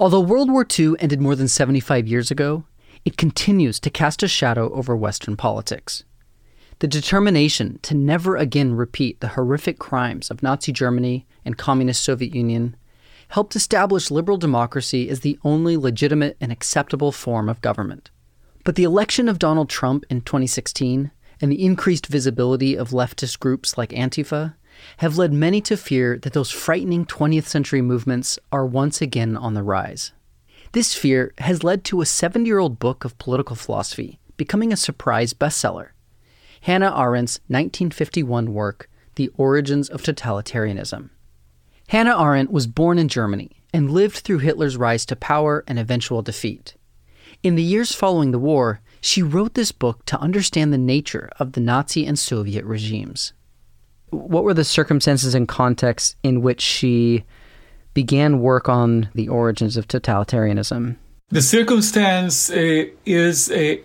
Although World War II ended more than 75 years ago, it continues to cast a shadow over Western politics. The determination to never again repeat the horrific crimes of Nazi Germany and Communist Soviet Union helped establish liberal democracy as the only legitimate and acceptable form of government. But the election of Donald Trump in 2016 and the increased visibility of leftist groups like Antifa have led many to fear that those frightening 20th century movements are once again on the rise. This fear has led to a 70 year old book of political philosophy becoming a surprise bestseller Hannah Arendt's 1951 work, The Origins of Totalitarianism. Hannah Arendt was born in Germany and lived through Hitler's rise to power and eventual defeat. In the years following the war, she wrote this book to understand the nature of the Nazi and Soviet regimes. What were the circumstances and contexts in which she began work on the origins of totalitarianism? The circumstance uh, is uh,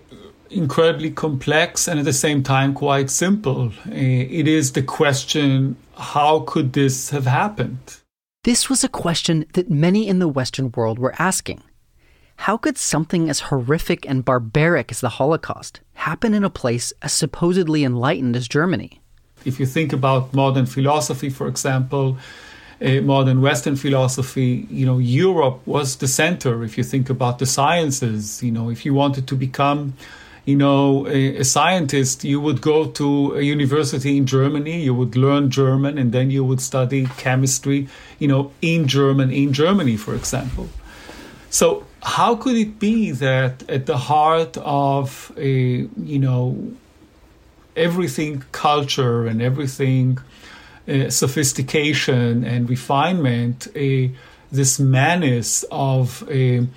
incredibly complex and at the same time quite simple. Uh, it is the question how could this have happened? This was a question that many in the Western world were asking. How could something as horrific and barbaric as the Holocaust happen in a place as supposedly enlightened as Germany? If you think about modern philosophy, for example, uh, modern Western philosophy, you know, Europe was the center. If you think about the sciences, you know, if you wanted to become you know, a, a, scientist, you would go to a university in Germany, you would learn German, and then you would study chemistry, you know, in German, in Germany, for example. So, how could it be that at the heart of a, you know, everything culture and everything uh, sophistication and refinement, a, this menace of a,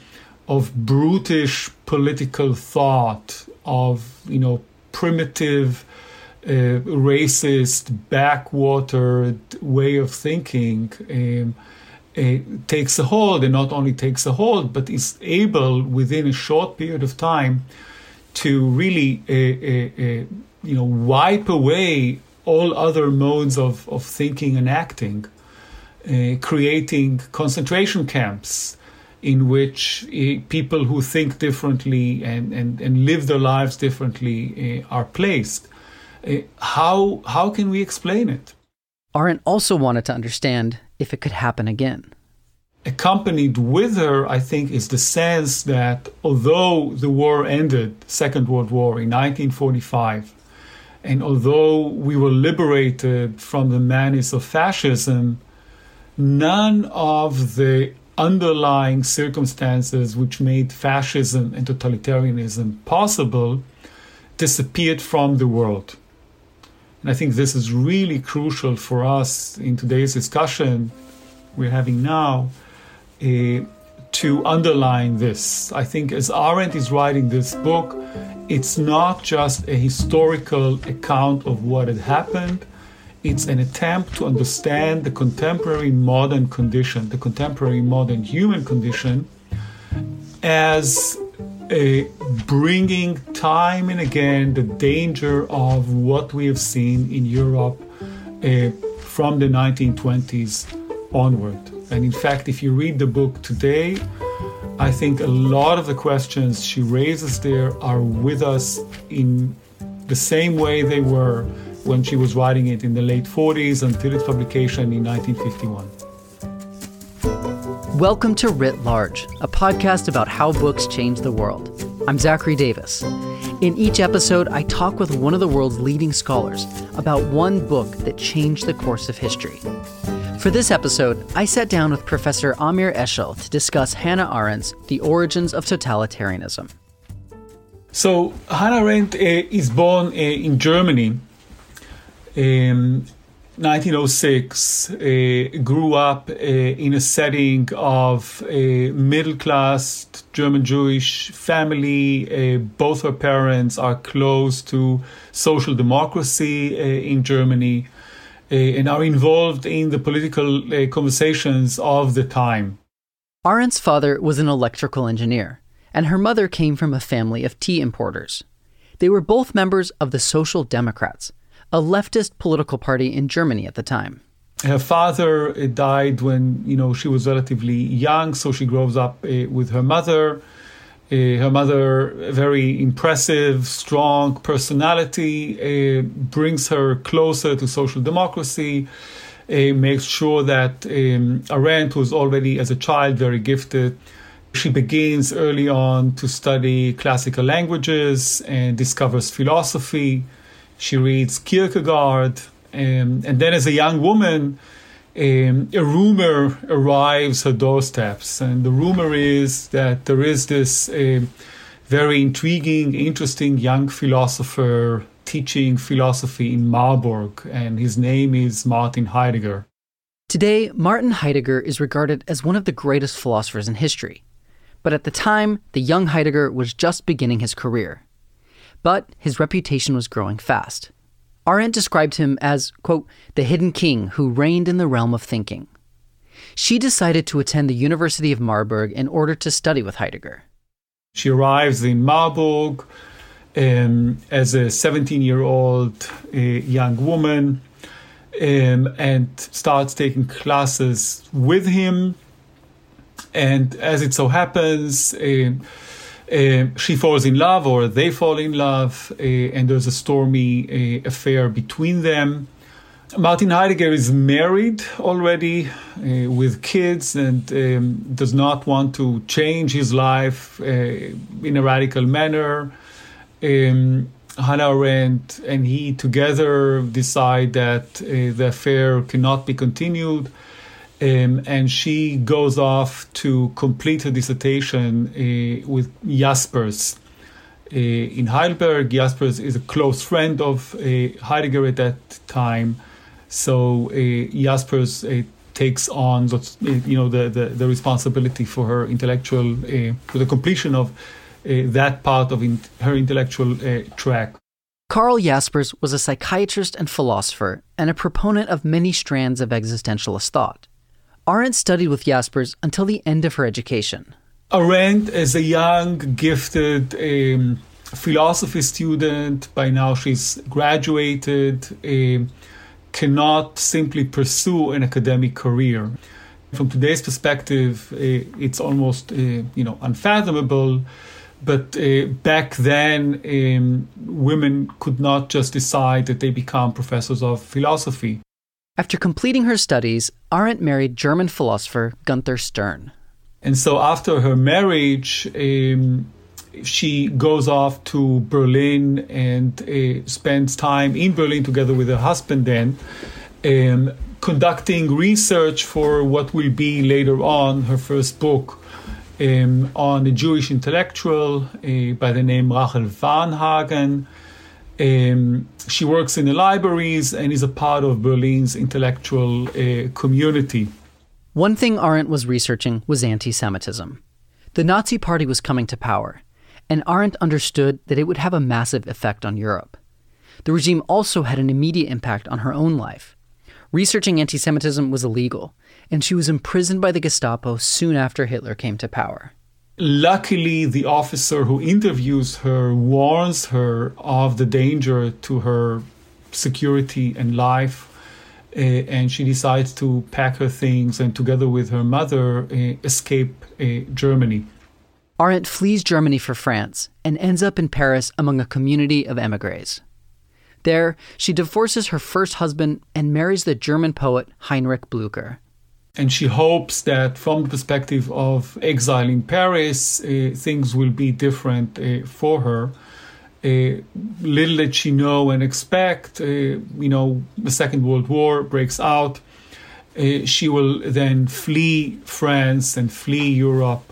of brutish political thought of you know primitive, uh, racist, backwatered way of thinking um, uh, takes a hold, and not only takes a hold, but is able within a short period of time to really uh, uh, uh you know wipe away all other modes of, of thinking and acting, uh, creating concentration camps in which uh, people who think differently and, and, and live their lives differently uh, are placed. Uh, how, how can we explain it? Arendt also wanted to understand if it could happen again. Accompanied with her, I think, is the sense that although the war ended, Second World War in 1945, and although we were liberated from the menace of fascism, none of the underlying circumstances which made fascism and totalitarianism possible disappeared from the world. And I think this is really crucial for us in today's discussion we're having now uh, to underline this. I think as Arendt is writing this book, it's not just a historical account of what had happened it's an attempt to understand the contemporary modern condition, the contemporary modern human condition, as bringing time and again the danger of what we have seen in Europe uh, from the 1920s onward. And in fact, if you read the book today, I think a lot of the questions she raises there are with us in the same way they were when she was writing it in the late 40s until its publication in 1951. Welcome to Writ Large, a podcast about how books change the world. I'm Zachary Davis. In each episode, I talk with one of the world's leading scholars about one book that changed the course of history. For this episode, I sat down with Professor Amir Eshel to discuss Hannah Arendt's The Origins of Totalitarianism. So, Hannah Arendt uh, is born uh, in Germany um, 1906 uh, grew up uh, in a setting of a middle class German Jewish family. Uh, both her parents are close to social democracy uh, in Germany uh, and are involved in the political uh, conversations of the time. Arendt's father was an electrical engineer, and her mother came from a family of tea importers. They were both members of the Social Democrats a leftist political party in Germany at the time. Her father died when you know she was relatively young, so she grows up uh, with her mother. Uh, her mother, very impressive, strong personality, uh, brings her closer to social democracy. Uh, makes sure that um, Arendt, who's already as a child very gifted, she begins early on to study classical languages and discovers philosophy. She reads Kierkegaard, um, and then as a young woman, um, a rumor arrives her doorsteps, and the rumor is that there is this uh, very intriguing, interesting young philosopher teaching philosophy in Marburg, and his name is Martin Heidegger. Today, Martin Heidegger is regarded as one of the greatest philosophers in history. But at the time, the young Heidegger was just beginning his career. But his reputation was growing fast. Arendt described him as, quote, the hidden king who reigned in the realm of thinking. She decided to attend the University of Marburg in order to study with Heidegger. She arrives in Marburg um, as a 17 year old uh, young woman um, and starts taking classes with him. And as it so happens, uh, uh, she falls in love or they fall in love, uh, and there's a stormy uh, affair between them. Martin Heidegger is married already uh, with kids and um, does not want to change his life uh, in a radical manner. Um, Hannah Arendt and he together decide that the affair cannot be continued um, and she goes off to complete her dissertation uh, with Jaspers uh, in Heidelberg. Jaspers is a close friend of uh, Heidegger at that time, so uh, Jaspers uh, takes on uh, you know the, the, the, responsibility for her intellectual for the completion of that part of in, her intellectual track. Karl Jaspers was a psychiatrist and philosopher and a proponent of many strands of existentialist thought. Arendt studied with Jaspers until the end of her education. Arendt is a young, gifted um, philosophy student. By now, she's graduated, uh, cannot simply pursue an academic career. From today's perspective, uh, it's almost uh, you know unfathomable. But uh, back then, um, women could not just decide that they become professors of philosophy. After completing her studies, Arendt married German philosopher Gunther Stern. And so after her marriage, um, she goes off to Berlin and uh, spends time in Berlin together with her husband then, um, conducting research for what will be later on her first book um, on a Jewish intellectual uh, by the name Rachel Varnhagen um, she works in the libraries and is a part of Berlin's intellectual uh, community. One thing Arendt was researching was anti Semitism. The Nazi Party was coming to power, and Arendt understood that it would have a massive effect on Europe. The regime also had an immediate impact on her own life. Researching anti Semitism was illegal, and she was imprisoned by the Gestapo soon after Hitler came to power. Luckily, the officer who interviews her warns her of the danger to her security and life. Uh, and she decides to pack her things and, together with her mother, uh, escape uh, Germany. Arendt flees Germany for France and ends up in Paris among a community of emigres. There, she divorces her first husband and marries the German poet Heinrich Blücher and she hopes that from the perspective of exile in Paris, uh, things will be different uh, for her. Uh, little did she know and expect, uh, you know, the Second World War breaks out. Uh, she will then flee France and flee Europe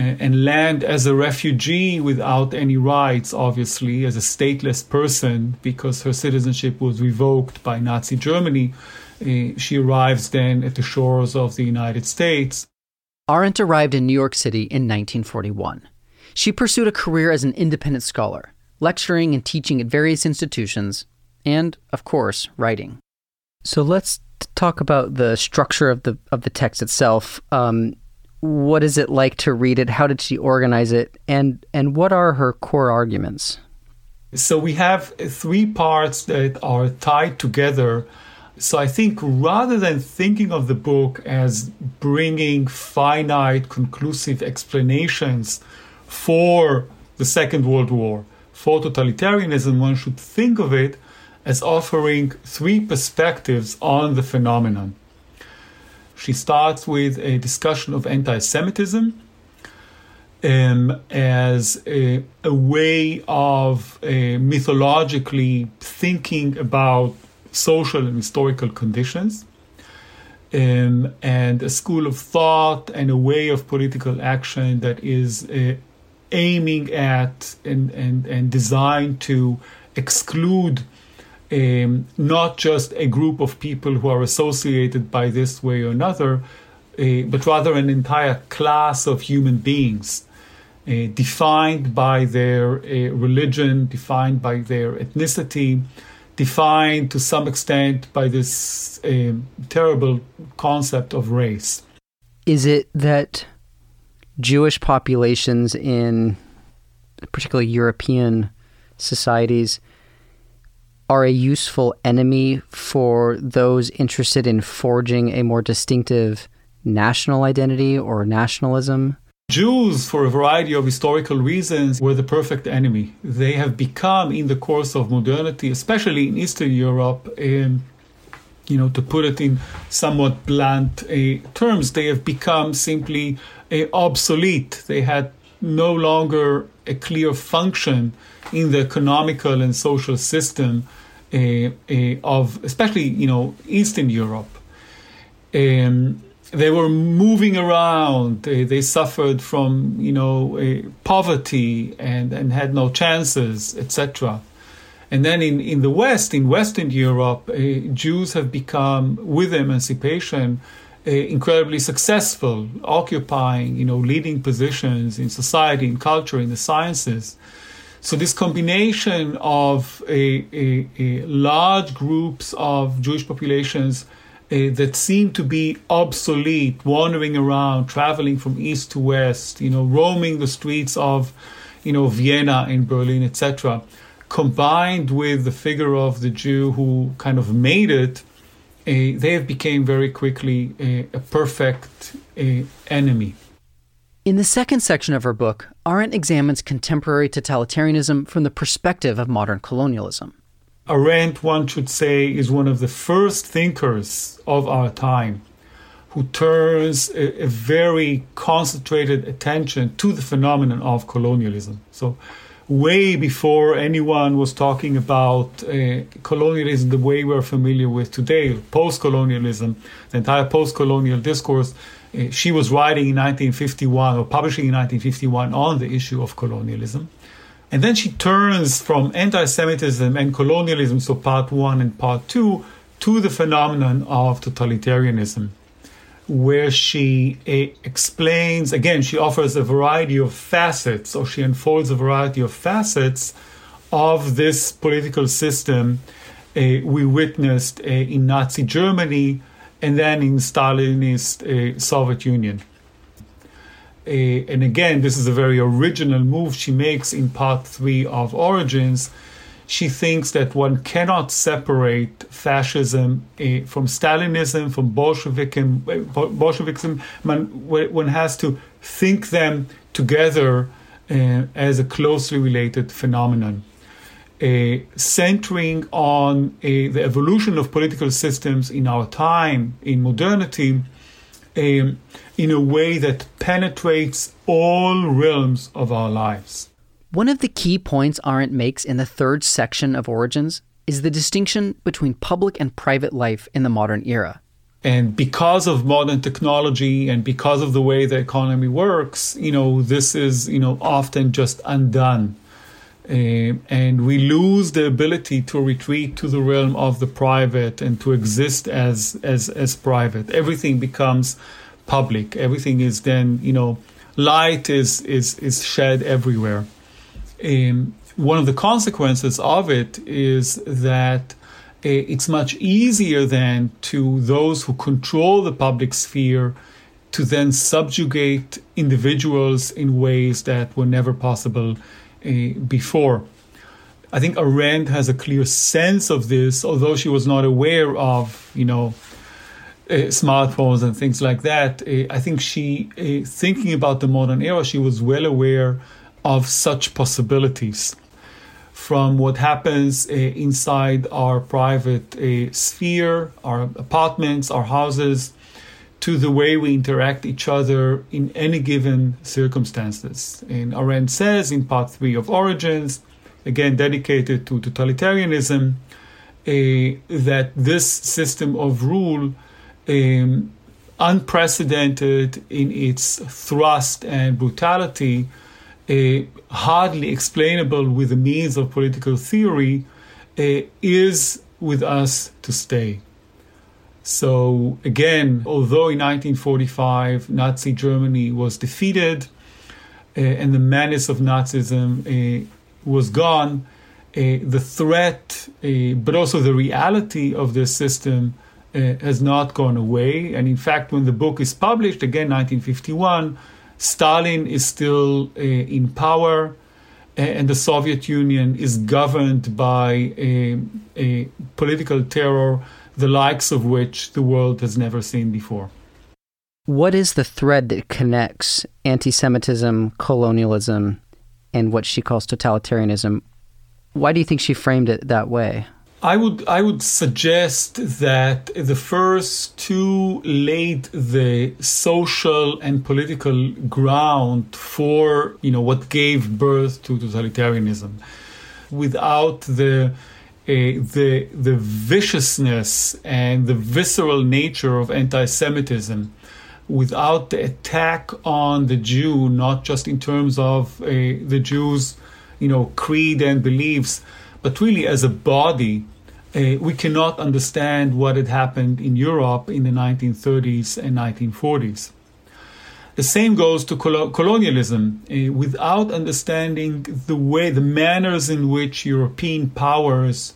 and land as a refugee without any rights, obviously, as a stateless person, because her citizenship was revoked by Nazi Germany uh, she arrives then at the shores of the United States. Arendt arrived in New York City in 1941. She pursued a career as an independent scholar, lecturing and teaching at various institutions, and, of course, writing. So let's talk about the structure of the of the text itself. Um, what is it like to read it? How did she organize it? And and what are her core arguments? So we have three parts that are tied together so I think rather than thinking of the book as bringing finite, conclusive explanations for the Second World War, for totalitarianism, one should think of it as offering three perspectives on the phenomenon. She starts with a discussion of anti Semitism um, as a, a, way of uh, mythologically thinking about social and historical conditions. Um, and a school of thought and a way of political action that is uh, aiming at and, and, and designed to exclude um, not just a group of people who are associated by this way or another, uh, but rather an entire class of human beings uh, defined by their uh, religion, defined by their ethnicity, defined to some extent by this um, terrible concept of race. Is it that Jewish populations in particularly European societies are a useful enemy for those interested in forging a more distinctive national identity or nationalism? Jews, for a variety of historical reasons, were the perfect enemy. They have become, in the course of modernity, especially in Eastern Europe, um, you know, to put it in somewhat blunt uh, terms, they have become simply uh, obsolete. They had no longer a clear function in the economical and social system of especially you know Eastern Europe. Um, they were moving around. They, they suffered from you know uh, poverty and, and had no chances, etc. And then in, in the West, in Western Europe, uh, Jews have become, with emancipation, uh, incredibly successful, occupying you know leading positions in society, in culture, in the sciences. So this combination of a, a, a large groups of Jewish populations uh, that seem to be obsolete, wandering around, traveling from east to west, you know, roaming the streets of, you know, Vienna and Berlin, etc., combined with the figure of the Jew who kind of made it, uh, they have became very quickly a, a perfect uh, enemy. In the second section of her book, Arendt examines contemporary totalitarianism from the perspective of modern colonialism. Arendt, one should say, is one of the first thinkers of our time who turns a, a very concentrated attention to the phenomenon of colonialism. So, way before anyone was talking about uh, colonialism the way we're familiar with today, post colonialism, the entire post colonial discourse she was writing in 1951 or publishing in 1951 on the issue of colonialism. And then she turns from anti Semitism and colonialism, so part one and part two, to the phenomenon of totalitarianism, where she uh, explains again, she offers a variety of facets, or she unfolds a variety of facets of this political system uh, we witnessed uh, in Nazi Germany and then in Stalinist uh, Soviet Union. Uh, and again, this is a very original move she makes in part three of Origins. She thinks that one cannot separate fascism uh, from Stalinism, from uh, Bolshevikism. Man, one has to think them together uh, as a closely related phenomenon centering on uh, the evolution of political systems in our time, in modernity, um, in a way that penetrates all realms of our lives. One of the key points Arendt makes in the third section of Origins is the distinction between public and private life in the modern era. And because of modern technology and because of the way the economy works, you know, this is, you know, often just undone uh, and we lose the ability to retreat to the realm of the private and to exist as as as private. Everything becomes public. Everything is then you know light is is is shed everywhere. Um, one of the consequences of it is that uh, it's much easier then to those who control the public sphere to then subjugate individuals in ways that were never possible uh, before. I think Arendt has a clear sense of this, although she was not aware of, you know, uh, smartphones and things like that. Uh, I think she, uh, thinking about the modern era, she was well aware of such possibilities from what happens uh, inside our private uh, sphere, our apartments, our houses, to the way we interact each other in any given circumstances. And Arendt says in part three of Origins, again dedicated to totalitarianism, uh, that this system of rule, um, unprecedented in its thrust and brutality, uh, hardly explainable with the means of political theory, uh, is with us to stay. So, again, although in 1945 Nazi Germany was defeated uh, and the menace of Nazism uh, was gone, uh, the threat, but also the reality of this system has not gone away. And in fact, when the book is published, again, 1951, Stalin is still in power and the Soviet Union is governed by a, a political terror the likes of which the world has never seen before. What is the thread that connects anti Semitism, colonialism, and what she calls totalitarianism? Why do you think she framed it that way? I would I would suggest that the first two laid the social and political ground for you know what gave birth to totalitarianism. Without the the the viciousness and the visceral nature of anti-Semitism, without the attack on the Jew, not just in terms of uh, the Jews, you know, creed and beliefs, but really as a body, uh, we cannot understand what had happened in Europe in the 1930s and 1940s. The same goes to colonialism. Uh, without understanding the way, the manners in which European powers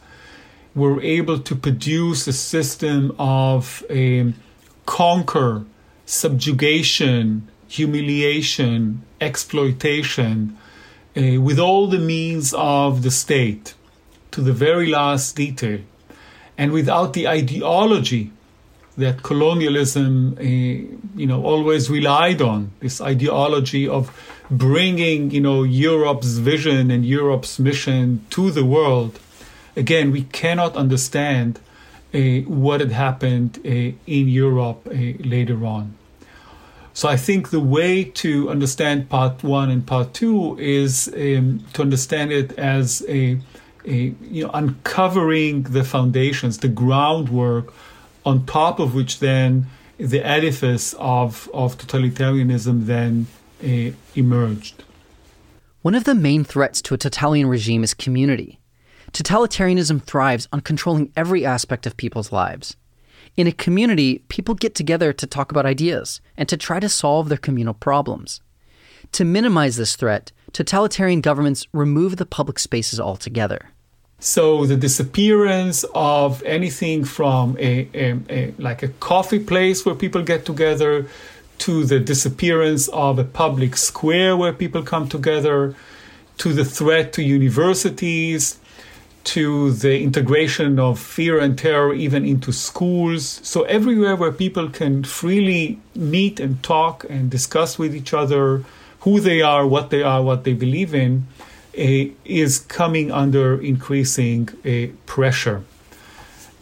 were able to produce a system of um, conquer, subjugation, humiliation, exploitation, uh, with all the means of the state to the very last detail, and without the ideology that colonialism, uh, you know, always relied on this ideology of bringing, you know, Europe's vision and Europe's mission to the world again, we cannot understand uh, what had happened uh, in Europe uh, later on. So I think the way to understand part one and part two is um, to understand it as a, a, you know uncovering the foundations, the groundwork, on top of which then the edifice of of totalitarianism then uh, emerged. One of the main threats to a totalitarian regime is community. Totalitarianism thrives on controlling every aspect of people's lives. In a community, people get together to talk about ideas and to try to solve their communal problems. To minimize this threat, totalitarian governments remove the public spaces altogether. So the disappearance of anything from a, a, a, like a coffee place where people get together to the disappearance of a public square where people come together to the threat to universities to the integration of fear and terror even into schools. So, everywhere where people can freely meet and talk and discuss with each other who they are, what they are, what they believe in, uh, is coming under increasing uh, pressure.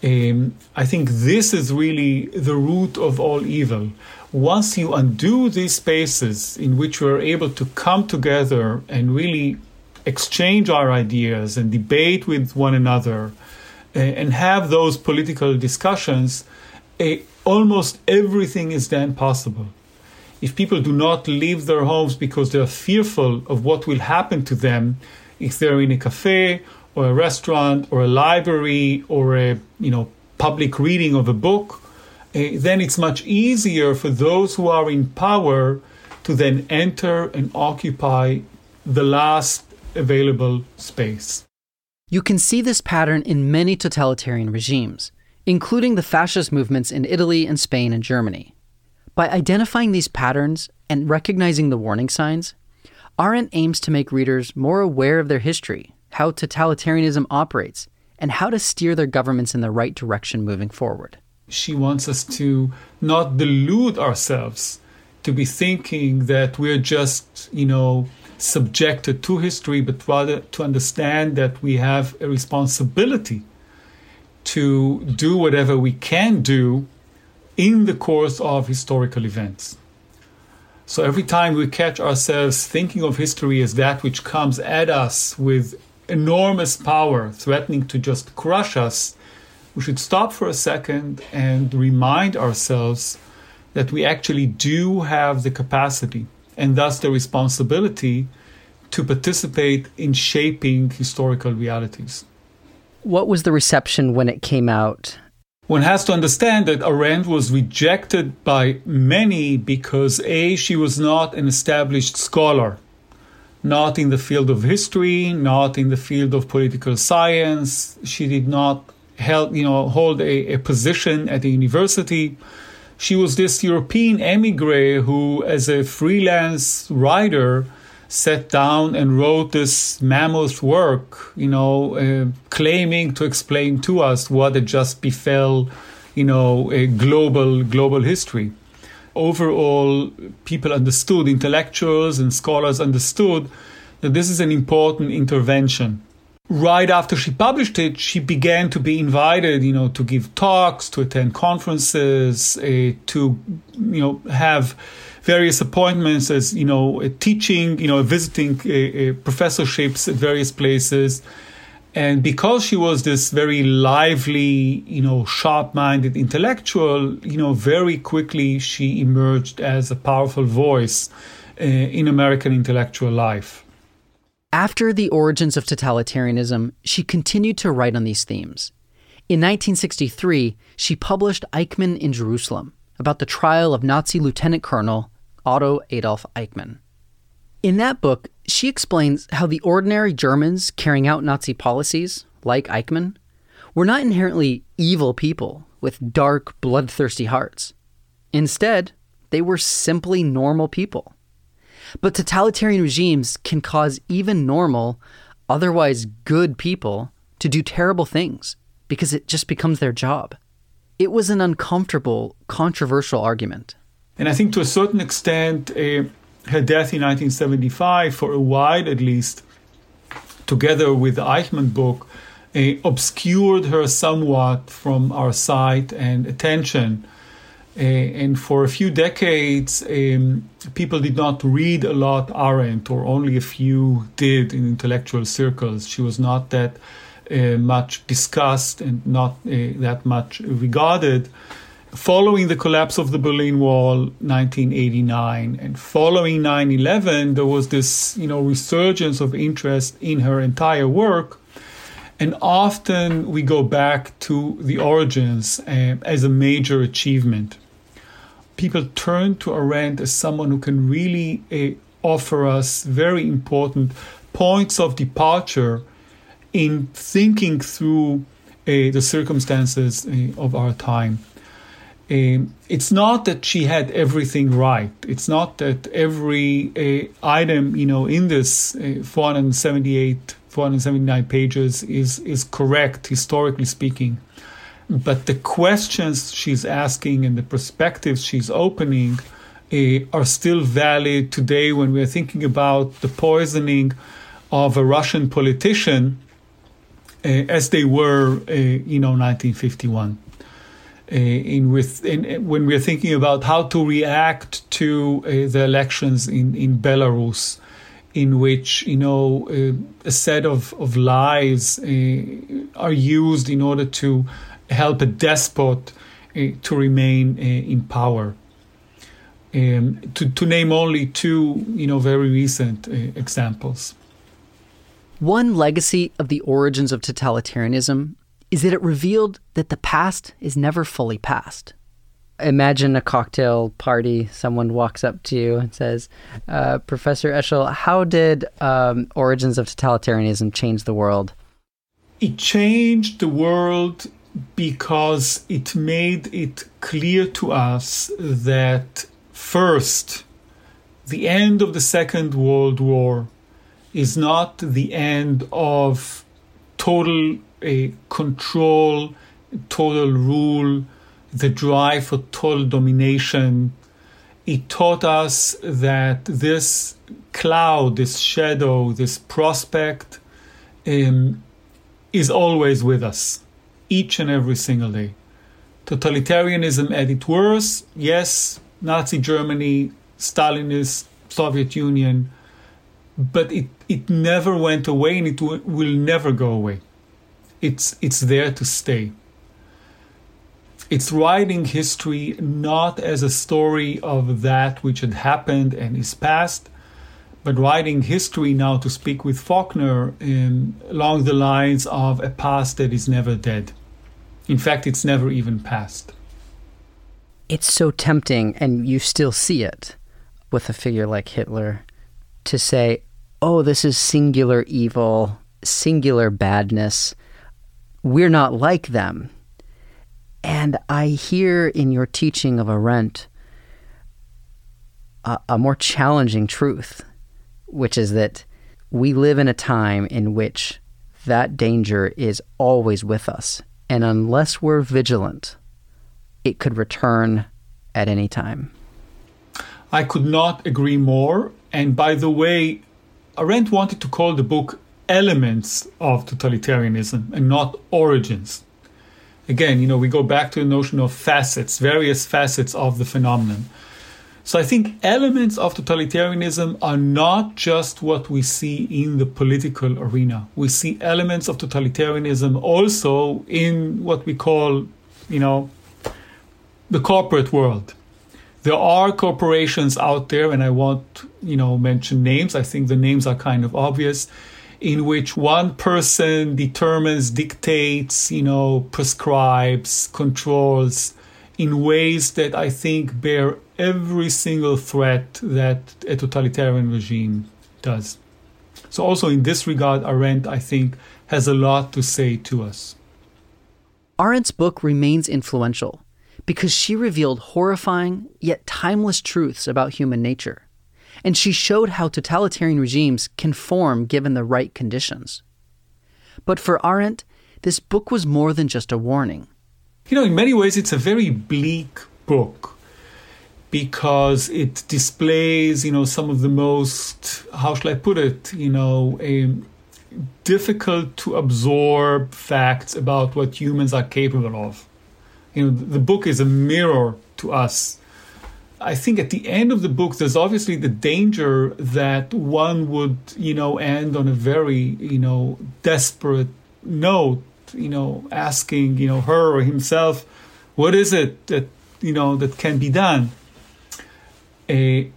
Um, I think this is really the root of all evil. Once you undo these spaces in which we're able to come together and really exchange our ideas and debate with one another uh, and have those political discussions, uh, almost everything is then possible. If people do not leave their homes because they're fearful of what will happen to them, if they're in a cafe or a restaurant or a library or a you know public reading of a book, uh, then it's much easier for those who are in power to then enter and occupy the last available space. You can see this pattern in many totalitarian regimes, including the fascist movements in Italy and Spain and Germany. By identifying these patterns and recognizing the warning signs, Arendt aims to make readers more aware of their history how totalitarianism operates, and how to steer their governments in the right direction moving forward. She wants us to not delude ourselves, to be thinking that we're just, you know, subjected to history, but rather to understand that we have a responsibility to do whatever we can do in the course of historical events. So every time we catch ourselves thinking of history as that which comes at us with enormous power, threatening to just crush us, we should stop for a second and remind ourselves that we actually do have the capacity and thus the responsibility to participate in shaping historical realities. What was the reception when it came out? One has to understand that Arendt was rejected by many because A, she was not an established scholar, not in the field of history, not in the field of political science. She did not held, you know, hold a, a position at the university. She was this European emigre who, as a freelance writer, sat down and wrote this mammoth work, you know, uh, claiming to explain to us what had just befell, you know, a global global history. Overall, people understood, intellectuals and scholars understood that this is an important intervention. Right after she published it, she began to be invited, you know, to give talks, to attend conferences, uh, to, you know, have various appointments as you know teaching you know visiting uh, uh, professorships at various places. And because she was this very lively you know sharp-minded intellectual you know very quickly she emerged as a powerful voice uh, in american intellectual life after the origins of totalitarianism she continued to write on these themes in 1963 she published eichmann in jerusalem about the trial of Nazi Lieutenant Colonel Otto Adolf Eichmann. In that book, she explains how the ordinary Germans carrying out Nazi policies, like Eichmann, were not inherently evil people with dark, bloodthirsty hearts. Instead, they were simply normal people. But totalitarian regimes can cause even normal, otherwise good people to do terrible things because it just becomes their job. It was an uncomfortable, controversial argument. And I think to a certain extent, uh, her death in 1975, for a while at least, together with the Eichmann book, uh, obscured her somewhat from our sight and attention. Uh, and for a few decades, um, people did not read a lot Arendt, or only a few did in intellectual circles. She was not that uh, much discussed and not uh, that much regarded following the collapse of the Berlin Wall, 1989, and following 9/11, there was this, you know, resurgence of interest in her entire work. And often we go back to the origins uh, as a major achievement. People turn to Arendt as someone who can really uh, offer us very important points of departure in thinking through uh, the circumstances uh, of our time. Um, it's not that she had everything right. It's not that every uh, item, you know, in this uh, 478, 479 pages is is correct historically speaking. But the questions she's asking and the perspectives she's opening uh, are still valid today when we're thinking about the poisoning of a Russian politician uh, as they were, uh, you know, 1951. Uh, in with in, when we're thinking about how to react to the elections in in Belarus, in which you know a set of of lies are used in order to help a despot to remain in power. Um, to, to name only two, you know, very recent uh, examples. One legacy of the origins of totalitarianism is that it revealed that the past is never fully past. Imagine a cocktail party. Someone walks up to you and says, uh, Professor Eshel, how did um, Origins of Totalitarianism change the world? It changed the world because it made it clear to us that first, the end of the Second World War is not the end of total uh, control, total rule, the drive for total domination. It taught us that this cloud, this shadow, this prospect um, is always with us, each and every single day. Totalitarianism at its worst, yes, Nazi Germany, Stalinist Soviet Union, but it, it never went away and it w- will never go away. It's, it's there to stay. It's writing history not as a story of that which had happened and is past, but writing history now to speak with Faulkner in, along the lines of a past that is never dead. In fact, it's never even passed. It's so tempting, and you still see it with a figure like Hitler, to say, oh, this is singular evil, singular badness. We're not like them. And I hear in your teaching of Arendt a, a more challenging truth, which is that we live in a time in which that danger is always with us. And unless we're vigilant, it could return at any time. I could not agree more. And by the way, Arendt wanted to call the book Elements of Totalitarianism and not Origins. Again, you know, we go back to the notion of facets, various facets of the phenomenon. So I think elements of totalitarianism are not just what we see in the political arena. We see elements of totalitarianism also in what we call, you know, the corporate world. There are corporations out there, and I won't, you know, mention names. I think the names are kind of obvious, in which one person determines, dictates, you know, prescribes, controls in ways that I think bear every single threat that a totalitarian regime does. So, also in this regard, Arendt, I think, has a lot to say to us. Arendt's book remains influential because she revealed horrifying yet timeless truths about human nature. And she showed how totalitarian regimes can form given the right conditions. But for Arendt, this book was more than just a warning. You know, in many ways, it's a very bleak book because it displays, you know, some of the most, how shall I put it, you know, a difficult to absorb facts about what humans are capable of. You know, the book is a mirror to us. I think at the end of the book, there's obviously the danger that one would, you know, end on a very, you know, desperate note you know, asking, you know, her or himself, what is it that, you know, that can be done? Uh,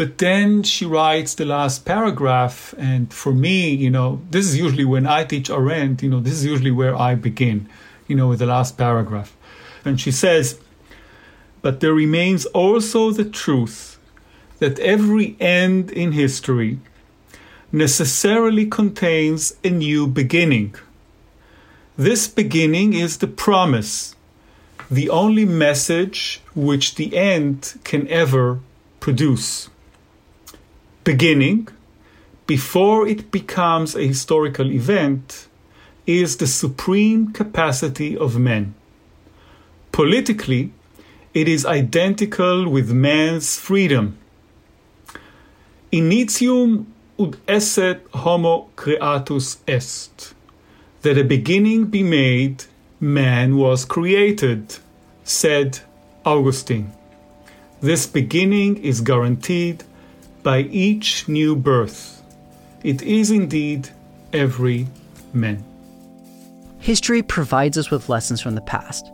but then she writes the last paragraph, and for me, you know, this is usually when I teach Arendt, you know, this is usually where I begin, you know, with the last paragraph. And she says, But there remains also the truth that every end in history necessarily contains a new beginning. This beginning is the promise, the only message which the end can ever produce. Beginning, before it becomes a historical event, is the supreme capacity of men. Politically, it is identical with man's freedom. Initium ut esset homo creatus est that a beginning be made, man was created, said Augustine. This beginning is guaranteed by each new birth. It is indeed every man. History provides us with lessons from the past.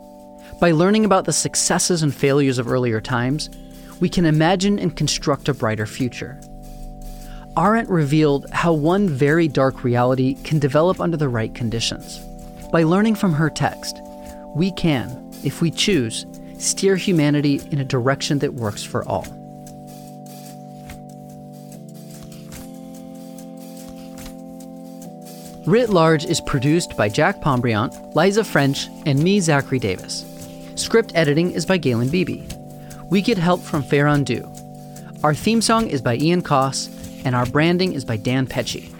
By learning about the successes and failures of earlier times, we can imagine and construct a brighter future. Arendt revealed how one very dark reality can develop under the right conditions. By learning from her text, we can, if we choose, steer humanity in a direction that works for all. Writ Large is produced by Jack Pombriant, Liza French, and me, Zachary Davis. Script editing is by Galen Beebe. We get help from Fair Undo. Our theme song is by Ian Coss, and our branding is by Dan Pecci.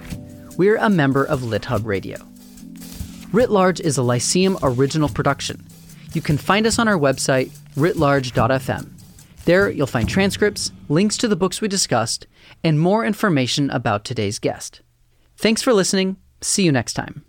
We're a member of LitHub Radio. Writ Large is a Lyceum original production. You can find us on our website, writlarge.fm. There, you'll find transcripts, links to the books we discussed, and more information about today's guest. Thanks for listening. See you next time.